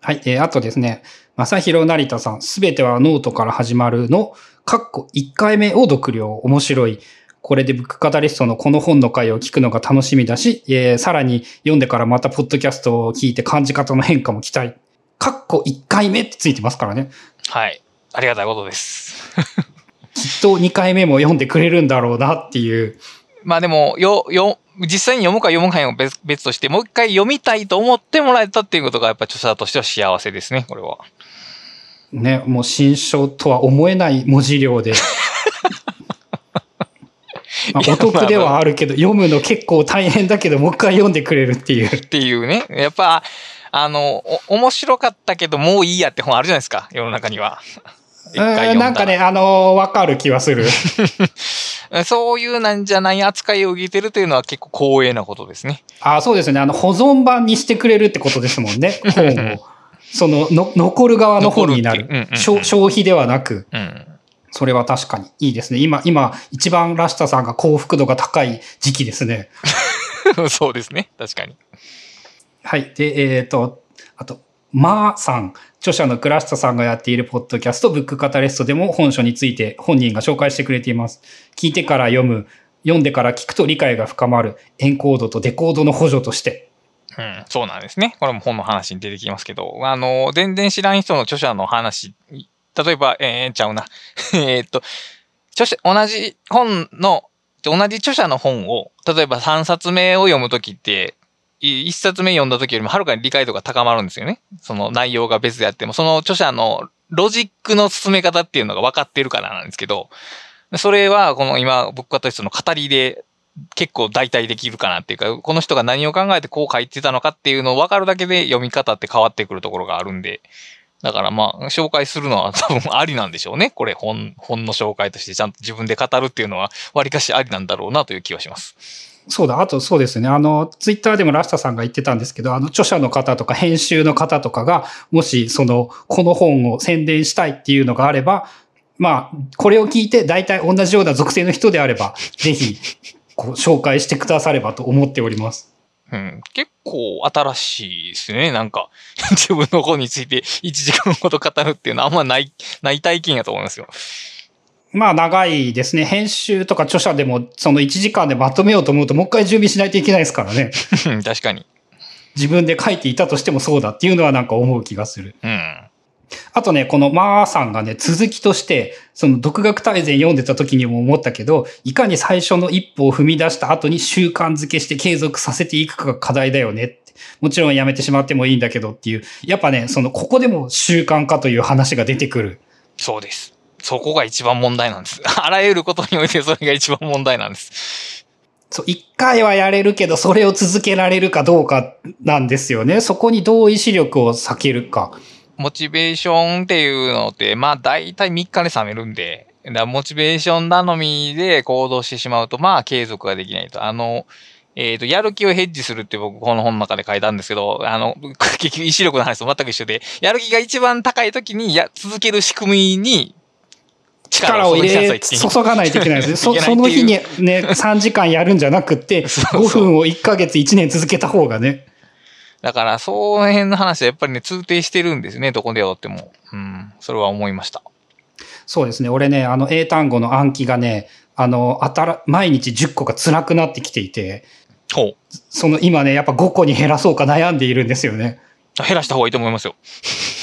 はい。えー、あとですね、正弘成田さん、すべてはノートから始まるの、かっこ1回目を読了、面白い。これでブックカタリストのこの本の回を聞くのが楽しみだし、えー、さらに読んでからまたポッドキャストを聞いて感じ方の変化も期待。かっこ1回目ってついてますからね。はい。ありがたいことです。きっと2回目も読んでくれるんだろうなっていう。まあでも、よ、よ、実際に読むか読むかは別別として、もう一回読みたいと思ってもらえたっていうことが、やっぱ著者としては幸せですね、これは。ね、もう新書とは思えない文字量で。まあ、お得ではあるけど、読むの結構大変だけど、もう一回読んでくれるっていう。っていうね。やっぱ、あの、お面白かったけど、もういいやって本あるじゃないですか、世の中には。なんかね、あのーわかる気はする。そういうなんじゃない扱いを受けてるというのは結構光栄なことですね。あそうですね。あの、保存版にしてくれるってことですもんね。本を。そのの、残る側の本になる残るううんうんうん消。消費ではなく、うん。それは確かにいいですね。今、今、一番ラシタさんが幸福度が高い時期ですね。そうですね。確かに。はい。で、えっ、と、あと、まーさん、著者のクラシタさんがやっているポッドキャスト、ブックカタレストでも本書について本人が紹介してくれています。聞いてから読む、読んでから聞くと理解が深まる、エンコードとデコードの補助として。うん、そうなんですね。これも本の話に出てきますけど、あの、全然知らん人の著者の話、例えば、えー、ちゃうな。えっと、著者、同じ本の、同じ著者の本を、例えば3冊目を読むときって、1冊目読んだときよりもはるかに理解度が高まるんですよね。その内容が別であっても、その著者のロジックの進め方っていうのが分かってるからなんですけど、それはこの今、僕カタリストの語りで結構代替できるかなっていうか、この人が何を考えてこう書いてたのかっていうのを分かるだけで読み方って変わってくるところがあるんで、だからまあ、紹介するのは多分ありなんでしょうね。これ本、本の紹介としてちゃんと自分で語るっていうのは、割かしありなんだろうなという気はします。そうだ、あとそうですね。あの、ツイッターでもラシタさんが言ってたんですけど、あの、著者の方とか編集の方とかが、もし、その、この本を宣伝したいっていうのがあれば、まあ、これを聞いて、大体同じような属性の人であれば、ぜひ、こう、紹介してくださればと思っております。うん、結構新しいですね。なんか、自分の本について1時間ほど語るっていうのはあんまない、ない体験やと思いますよ。まあ、長いですね。編集とか著者でも、その1時間でまとめようと思うと、もう一回準備しないといけないですからね。う ん確かに。自分で書いていたとしてもそうだっていうのはなんか思う気がする。うん。あとね、このマーさんがね、続きとして、その独学大全読んでた時にも思ったけど、いかに最初の一歩を踏み出した後に習慣づけして継続させていくかが課題だよねって。もちろんやめてしまってもいいんだけどっていう。やっぱね、その、ここでも習慣化という話が出てくる。そうです。そこが一番問題なんです。あらゆることにおいてそれが一番問題なんです。そう、一回はやれるけど、それを続けられるかどうかなんですよね。そこにどう意志力を避けるか。モチベーションっていうのって、まあ大体3日で冷めるんで、だモチベーション頼みで行動してしまうと、まあ継続ができないと。あの、えっ、と、やる気をヘッジするって僕この本の中で書いたんですけど、あの、結局意志力の話と全く一緒で、やる気が一番高い時にや、続ける仕組みに力を入れ、注がないといけないですね。そその日にね、3時間やるんじゃなくて、5分を1ヶ月1年続けた方がね。だから、その辺の話はやっぱりね、通底してるんですね、どこでやっても。うん、それは思いました。そうですね。俺ね、あの、英単語の暗記がね、あの、あたら、毎日10個が辛くなってきていて、ほう。その今ね、やっぱ5個に減らそうか悩んでいるんですよね。減らした方がいいと思いますよ。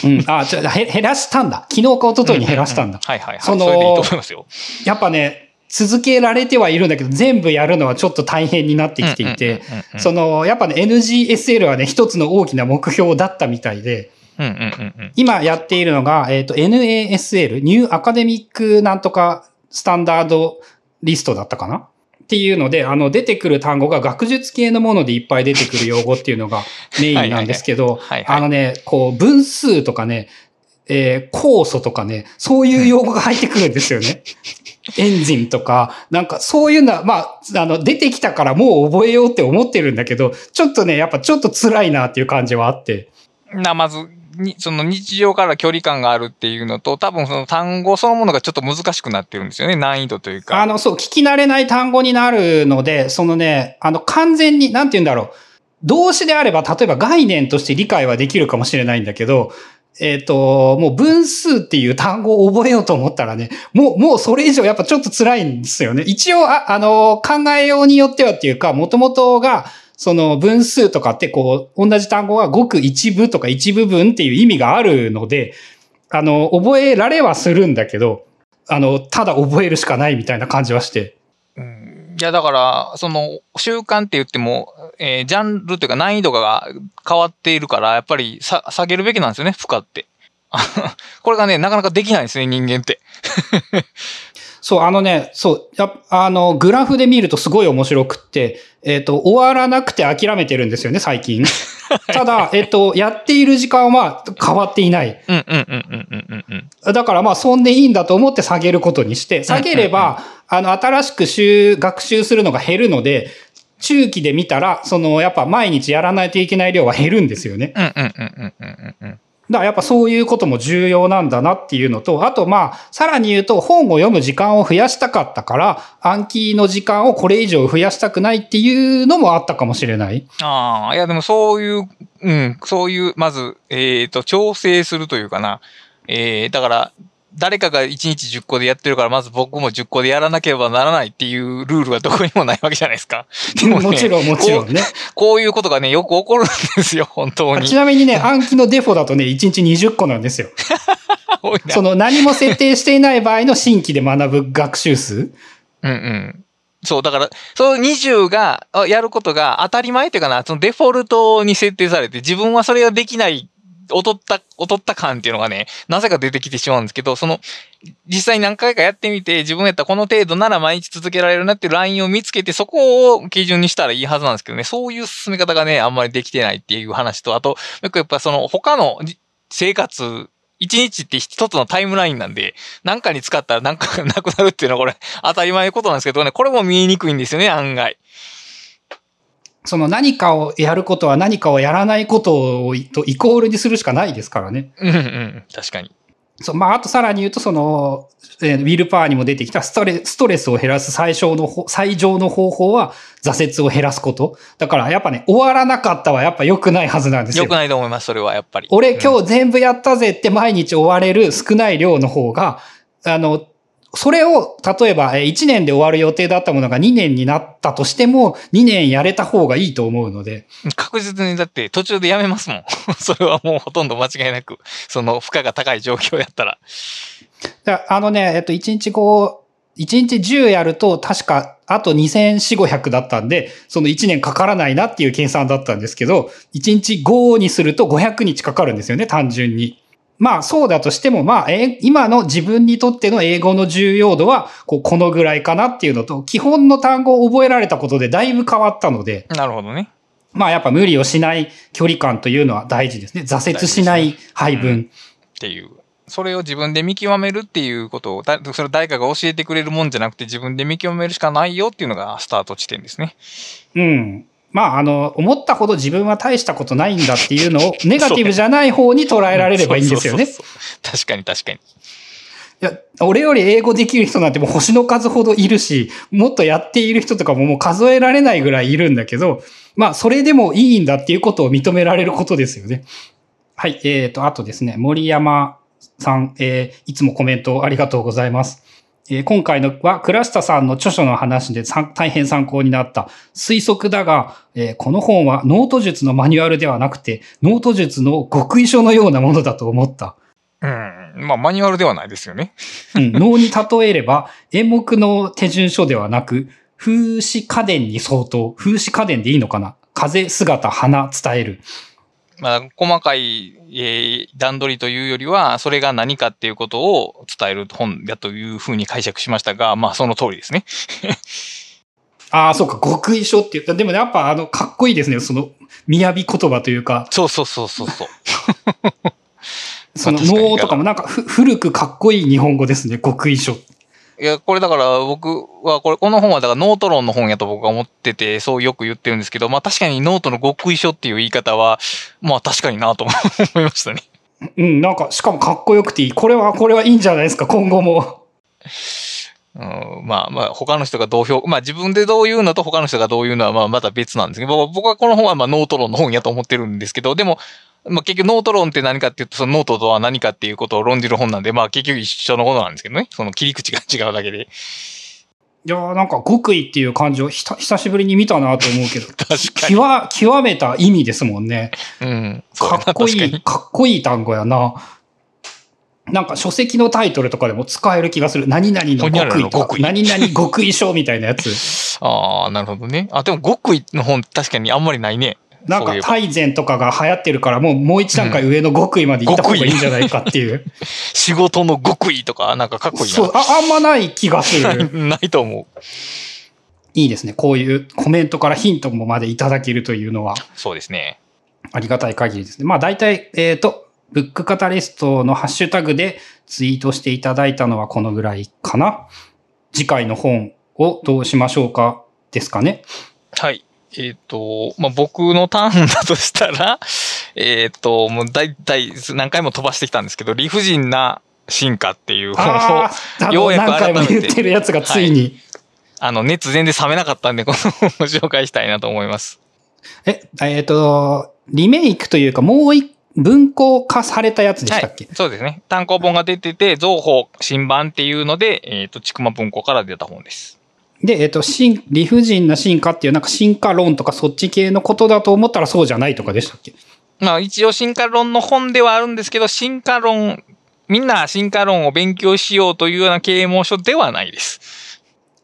うん。あ、じゃ減らしたんだ。昨日か一昨日に減らしたんだ。はいはいはい。そのそれでいいと思いますよ。やっぱね、続けられてはいるんだけど、全部やるのはちょっと大変になってきていて、その、やっぱね、NGSL はね、一つの大きな目標だったみたいで、今やっているのが、えっ、ー、と、NASL、ニューアカデミックなんとかスタンダードリストだったかな？っていうので、あの、出てくる単語が学術系のものでいっぱい出てくる用語っていうのがメインなんですけど、あのね、こう、分数とかね、えー、酵素とかね、そういう用語が入ってくるんですよね。エンジンとか、なんかそういうのは、まあ、あの、出てきたからもう覚えようって思ってるんだけど、ちょっとね、やっぱちょっと辛いなっていう感じはあって。な、まず、に、その日常から距離感があるっていうのと、多分その単語そのものがちょっと難しくなってるんですよね。難易度というか。あの、そう、聞き慣れない単語になるので、そのね、あの、完全に、なんて言うんだろう。動詞であれば、例えば概念として理解はできるかもしれないんだけど、えっ、ー、と、もう分数っていう単語を覚えようと思ったらね、もう、もうそれ以上やっぱちょっと辛いんですよね。一応、あ、あの、考えようによってはっていうか、もともとが、その分数とかってこう、同じ単語はごく一部とか一部分っていう意味があるので、あの、覚えられはするんだけど、あの、ただ覚えるしかないみたいな感じはして。うん、いや、だから、その、習慣って言っても、えー、ジャンルというか難易度が変わっているから、やっぱりさ下げるべきなんですよね、負荷って。これがね、なかなかできないんですね、人間って。そう、あのね、そう、やあの、グラフで見るとすごい面白くって、えっ、ー、と、終わらなくて諦めてるんですよね、最近。ただ、えっ、ー、と、やっている時間は変わっていない。うんうんうんうんうんうん。だからまあ、そんでいいんだと思って下げることにして、下げれば、あの、新しく習、学習するのが減るので、中期で見たら、その、やっぱ毎日やらないといけない量は減るんですよね。うんうんうんうんうんうん。だからやっぱそういうことも重要なんだなっていうのと、あとまあ、さらに言うと本を読む時間を増やしたかったから、暗記の時間をこれ以上増やしたくないっていうのもあったかもしれない。ああ、いやでもそういう、うん、そういう、まず、えっ、ー、と、調整するというかな。えー、だから、誰かが1日10個でやってるから、まず僕も10個でやらなければならないっていうルールはどこにもないわけじゃないですか。でも、ね、もちろん、もちろんねこ。こういうことがね、よく起こるんですよ、本当に。ちなみにね、暗記のデフォだとね、1日20個なんですよ。その何も設定していない場合の新規で学ぶ学習数。うんうん。そう、だから、その20が、やることが当たり前っていうかな、そのデフォルトに設定されて、自分はそれができない劣った、劣った感っていうのがね、なぜか出てきてしまうんですけど、その、実際何回かやってみて、自分やったらこの程度なら毎日続けられるなっていうラインを見つけて、そこを基準にしたらいいはずなんですけどね、そういう進め方がね、あんまりできてないっていう話と、あと、よくやっぱその他の生活、一日って一つのタイムラインなんで、何かに使ったら何かなくなるっていうのはこれ当たり前のことなんですけどね、これも見えにくいんですよね、案外。その何かをやることは何かをやらないことをとイコールにするしかないですからね。うんうん、確かに。そう、まあ、あとさらに言うと、その、えー、ウィルパワーにも出てきたストレストレスを減らす最小の、最上の方法は挫折を減らすこと。だからやっぱね、終わらなかったはやっぱ良くないはずなんですよ。良くないと思います、それはやっぱり。俺今日全部やったぜって毎日終われる少ない量の方が、あの、それを、例えば1年で終わる予定だったものが2年になったとしても、2年やれた方がいいと思うので。確実にだって途中でやめますもん。それはもうほとんど間違いなく、その負荷が高い状況やったら。だあのね、えっと、1日こう、1日10やると、確か、あと2400、500だったんで、その1年かからないなっていう計算だったんですけど、1日5にすると500日かかるんですよね、単純に。まあそうだとしても、まあ、え今の自分にとっての英語の重要度は、こう、このぐらいかなっていうのと、基本の単語を覚えられたことでだいぶ変わったので。なるほどね。まあやっぱ無理をしない距離感というのは大事ですね。挫折しない配分。ねうん、っていう。それを自分で見極めるっていうことを、それ誰かが教えてくれるもんじゃなくて自分で見極めるしかないよっていうのがスタート地点ですね。うん。まあ、あの、思ったほど自分は大したことないんだっていうのを、ネガティブじゃない方に捉えられればいいんですよね。確かに確かに。いや、俺より英語できる人なんてもう星の数ほどいるし、もっとやっている人とかももう数えられないぐらいいるんだけど、まあ、それでもいいんだっていうことを認められることですよね。はい、えっ、ー、と、あとですね、森山さん、えー、いつもコメントありがとうございます。えー、今回のは、倉下さんの著書の話で大変参考になった推測だが、えー、この本はノート術のマニュアルではなくて、ノート術の極意書のようなものだと思った。うん。まあ、マニュアルではないですよね。うん。脳に例えれば、演目の手順書ではなく、風刺家電に相当。風刺家電でいいのかな？風、姿、花、伝える。まあ、細かい、えー、段取りというよりは、それが何かっていうことを伝える本だというふうに解釈しましたが、まあ、その通りですね。ああ、そうか、極意書って言った。でもね、やっぱ、あの、かっこいいですね。その、雅言葉というか。そうそうそうそうそう。その、脳とかもなんかふ、古くかっこいい日本語ですね、極意書。いや、これだから僕は、これ、この本はだからノート論の本やと僕は思ってて、そうよく言ってるんですけど、まあ確かにノートの極意書っていう言い方は、まあ確かになと 思いましたね。うん、なんか、しかもかっこよくていい。これは、これはいいんじゃないですか、今後も。うん、まあまあ、他の人がどう評、まあ自分でどう言うのと他の人がどう言うのはまあまた別なんですけど、僕はこの本はまあノート論の本やと思ってるんですけど、でも、まあ結局ノート論って何かっていうと、そのノートとは何かっていうことを論じる本なんで、まあ結局一緒のことなんですけどね。その切り口が違うだけで。いやーなんか極意っていう感じをひた久しぶりに見たなと思うけど。確かに。極、極めた意味ですもんね。うん。かっこいい、かっこいい単語やな。なんか書籍のタイトルとかでも使える気がする。何々の極意とか。何々極意書みたいなやつ。ああ、なるほどね。あ、でも極意の本確かにあんまりないね。なんか、タイゼンとかが流行ってるから、もう、もう一段階上の極意まで行った方がいいんじゃないかっていう。仕事の極意とか、なんかかっこいいな。そう、あ、あんまない気がする。ないと思う。いいですね。こういうコメントからヒントもまでいただけるというのは。そうですね。ありがたい限りですね。まあ大体、えっ、ー、と、ブックカタリストのハッシュタグでツイートしていただいたのはこのぐらいかな。次回の本をどうしましょうかですかね。はい。えっ、ー、と、まあ、僕のターンだとしたら、えっ、ー、と、もう大体何回も飛ばしてきたんですけど、理不尽な進化っていう本を、ようやく改めて。言ってるやつがついに、はい、あの、熱全然冷めなかったんで、この本を紹介したいなと思います。え、えっ、ー、と、リメイクというか、もう一文庫化されたやつでしたっけ、はい、そうですね。単行本が出てて、造法新版っていうので、えっ、ー、と、ちくま文庫から出た本です。で、えっ、と、進、理不尽な進化っていう、なんか進化論とかそっち系のことだと思ったらそうじゃないとかでしたっけ？まあ一応進化論の本ではあるんですけど、進化論、みんな進化論を勉強しようというような啓蒙書ではないです。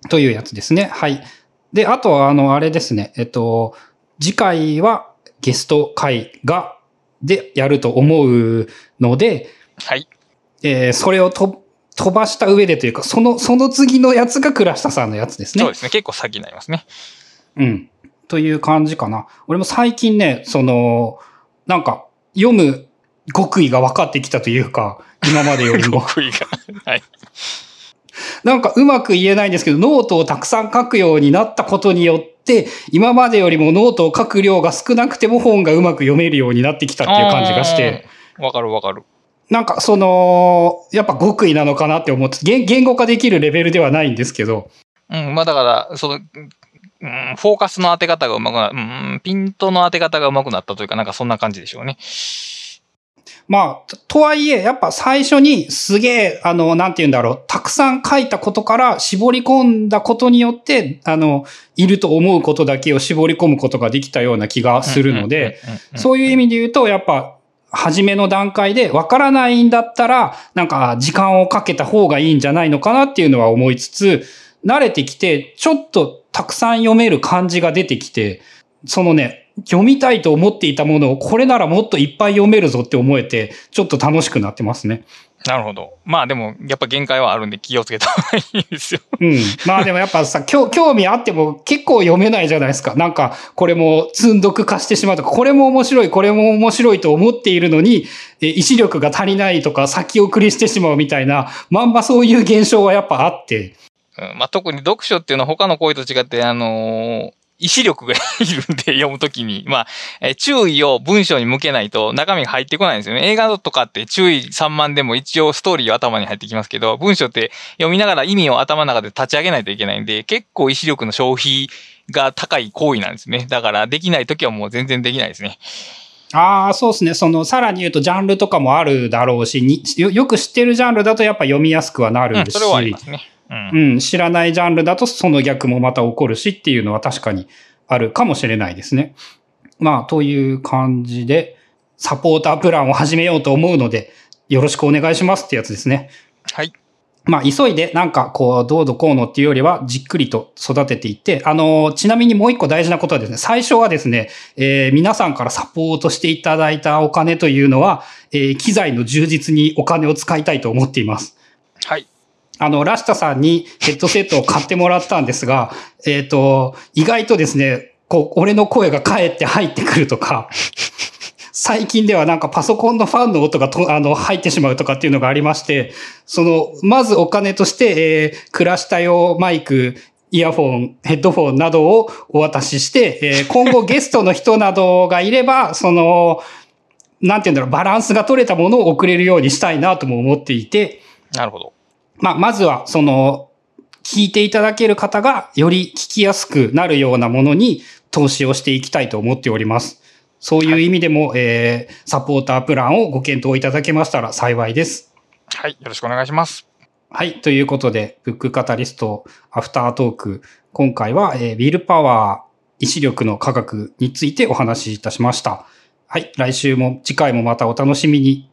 というやつですね。はい。で、あとは、あの、あれですね。えっと、次回はゲスト会が、でやると思うので、はい。えー、それをと飛ばした上でというか、その、その次のやつが倉下さんのやつですね。そうですね。結構先になりますね。うん。という感じかな。俺も最近ね、その、なんか、読む極意が分かってきたというか、今までよりも。極意が。はい。なんかうまく言えないんですけど、ノートをたくさん書くようになったことによって、今までよりもノートを書く量が少なくても本がうまく読めるようになってきたっていう感じがして。わかるわかる。なんかその、やっぱ極意なのかなって思って、言言語化できるレベルではないんですけど。うん、まあだから、その、うん、フォーカスの当て方がうまくな、うん、ピントの当て方がうまくなったというか、なんかそんな感じでしょうね。まあ、とはいえ、やっぱ最初にすげえ、あの、なんて言うんだろう、たくさん書いたことから絞り込んだことによって、あの、いると思うことだけを絞り込むことができたような気がするので、そういう意味で言うと、やっぱ、初めの段階でわからないんだったら、なんか時間をかけた方がいいんじゃないのかなっていうのは思いつつ、慣れてきて、ちょっとたくさん読める感じが出てきて、そのね、読みたいと思っていたものをこれならもっといっぱい読めるぞって思えて、ちょっと楽しくなってますね。なるほど。まあでも、やっぱ限界はあるんで気をつけた方がいいですよ。うん。まあでもやっぱさ、興興味あっても結構読めないじゃないですか。なんか、これも積んどく化してしまうとか、これも面白い、これも面白いと思っているのに、え意志力が足りないとか、先送りしてしまうみたいな、まんまそういう現象はやっぱあって。うんまあ、特に読書っていうのは他の行為と違って、あのー意志力がいるんで読むときに、まあ、えー注意を文章に向けないと中身が入ってこないんですよね。映画とかって注意3万でも一応ストーリーは頭に入ってきますけど、文章って読みながら意味を頭の中で立ち上げないといけないんで、結構意志力の消費が高い行為なんですね。だからできないときはもう全然できないですね。ああ、そうですね。その、さらに言うとジャンルとかもあるだろうし、によよく知ってるジャンルだとやっぱ読みやすくはなるし、うん、それはありますね。うんうん、知らないジャンルだとその逆もまた起こるしっていうのは確かにあるかもしれないですね。まあ、という感じで、サポータープランを始めようと思うので、よろしくお願いしますってやつですね。はい。まあ、急いでなんかこう、どうぞこうのっていうよりは、じっくりと育てていって、あの、ちなみにもう一個大事なことはですね、最初はですね、えー皆さんからサポートしていただいたお金というのは、えー機材の充実にお金を使いたいと思っています。はい。あの、ラシタさんにヘッドセットを買ってもらったんですが、えっ、と、意外とですね、こう、俺の声が返って入ってくるとか、最近ではなんかパソコンのファンの音がとあの入ってしまうとかっていうのがありまして、その、まずお金として、えー、クラシタ用マイク、イヤフォン、ヘッドフォンなどをお渡しして、えー今後ゲストの人などがいれば、その、なんていうんだろう、バランスが取れたものを送れるようにしたいなとも思っていて、なるほど。まあ、まずは、その、聞いていただける方がより聞きやすくなるようなものに投資をしていきたいと思っております。そういう意味でも、えー、サポータープランをご検討いただけましたら幸いです。はい。よろしくお願いします。はい。ということで、ブックカタリストアフタートーク。今回は、えー、ビルパワー、意志力の科学についてお話しいたしました。はい。来週も、次回もまたお楽しみに。